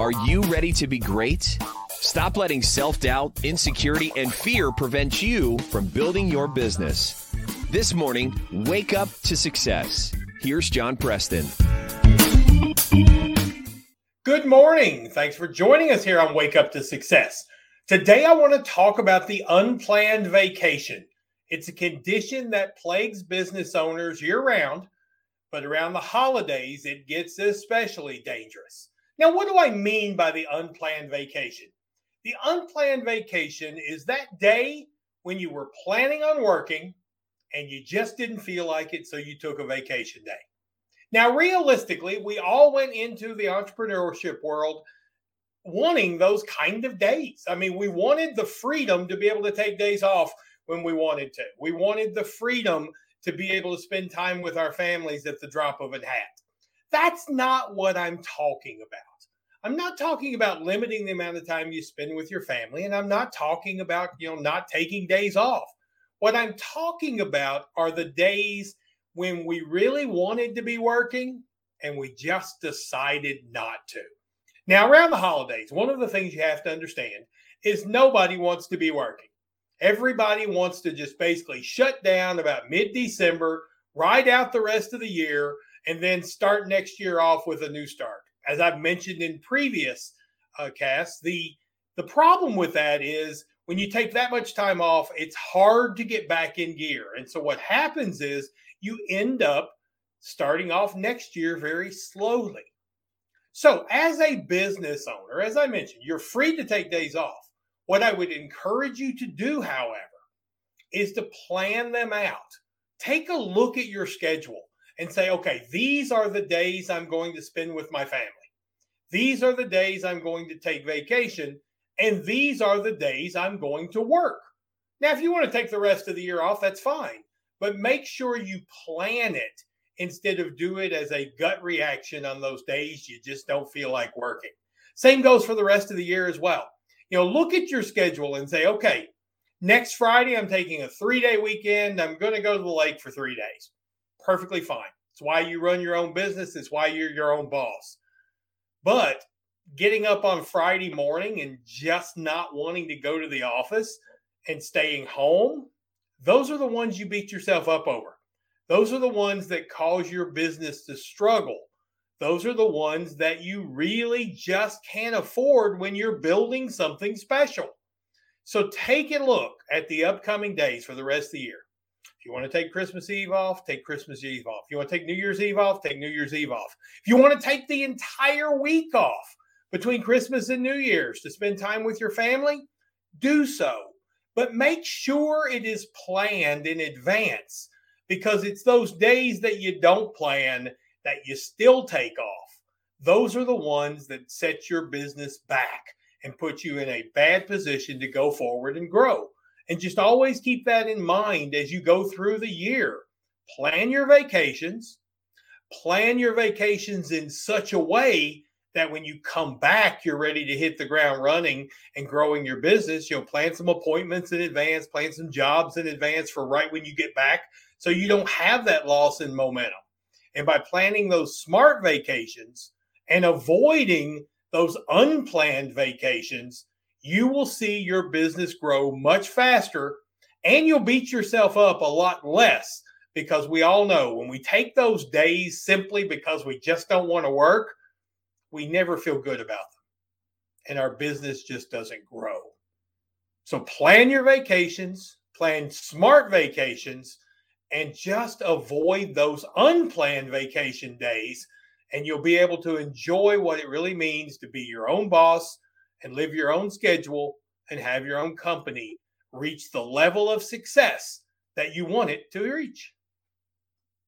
Are you ready to be great? Stop letting self doubt, insecurity, and fear prevent you from building your business. This morning, wake up to success. Here's John Preston. Good morning. Thanks for joining us here on Wake Up to Success. Today, I want to talk about the unplanned vacation. It's a condition that plagues business owners year round, but around the holidays, it gets especially dangerous. Now, what do I mean by the unplanned vacation? The unplanned vacation is that day when you were planning on working and you just didn't feel like it, so you took a vacation day. Now, realistically, we all went into the entrepreneurship world wanting those kind of days. I mean, we wanted the freedom to be able to take days off when we wanted to. We wanted the freedom to be able to spend time with our families at the drop of a hat. That's not what I'm talking about. I'm not talking about limiting the amount of time you spend with your family, and I'm not talking about, you know, not taking days off. What I'm talking about are the days when we really wanted to be working and we just decided not to. Now, around the holidays, one of the things you have to understand is nobody wants to be working. Everybody wants to just basically shut down about mid December, ride out the rest of the year, and then start next year off with a new start as I've mentioned in previous uh, casts, the the problem with that is when you take that much time off, it's hard to get back in gear. And so what happens is you end up starting off next year very slowly. So, as a business owner, as I mentioned, you're free to take days off. What I would encourage you to do, however, is to plan them out. Take a look at your schedule and say, okay, these are the days I'm going to spend with my family. These are the days I'm going to take vacation. And these are the days I'm going to work. Now, if you want to take the rest of the year off, that's fine. But make sure you plan it instead of do it as a gut reaction on those days you just don't feel like working. Same goes for the rest of the year as well. You know, look at your schedule and say, okay, next Friday, I'm taking a three day weekend. I'm going to go to the lake for three days perfectly fine. It's why you run your own business, it's why you're your own boss. But getting up on Friday morning and just not wanting to go to the office and staying home, those are the ones you beat yourself up over. Those are the ones that cause your business to struggle. Those are the ones that you really just can't afford when you're building something special. So take a look at the upcoming days for the rest of the year. If you want to take Christmas Eve off, take Christmas Eve off. If you want to take New Year's Eve off, take New Year's Eve off. If you want to take the entire week off between Christmas and New Year's to spend time with your family, do so. But make sure it is planned in advance because it's those days that you don't plan that you still take off. Those are the ones that set your business back and put you in a bad position to go forward and grow. And just always keep that in mind as you go through the year. Plan your vacations, plan your vacations in such a way that when you come back, you're ready to hit the ground running and growing your business. You'll plan some appointments in advance, plan some jobs in advance for right when you get back so you don't have that loss in momentum. And by planning those smart vacations and avoiding those unplanned vacations, you will see your business grow much faster and you'll beat yourself up a lot less because we all know when we take those days simply because we just don't want to work, we never feel good about them and our business just doesn't grow. So plan your vacations, plan smart vacations, and just avoid those unplanned vacation days, and you'll be able to enjoy what it really means to be your own boss and live your own schedule and have your own company reach the level of success that you want it to reach.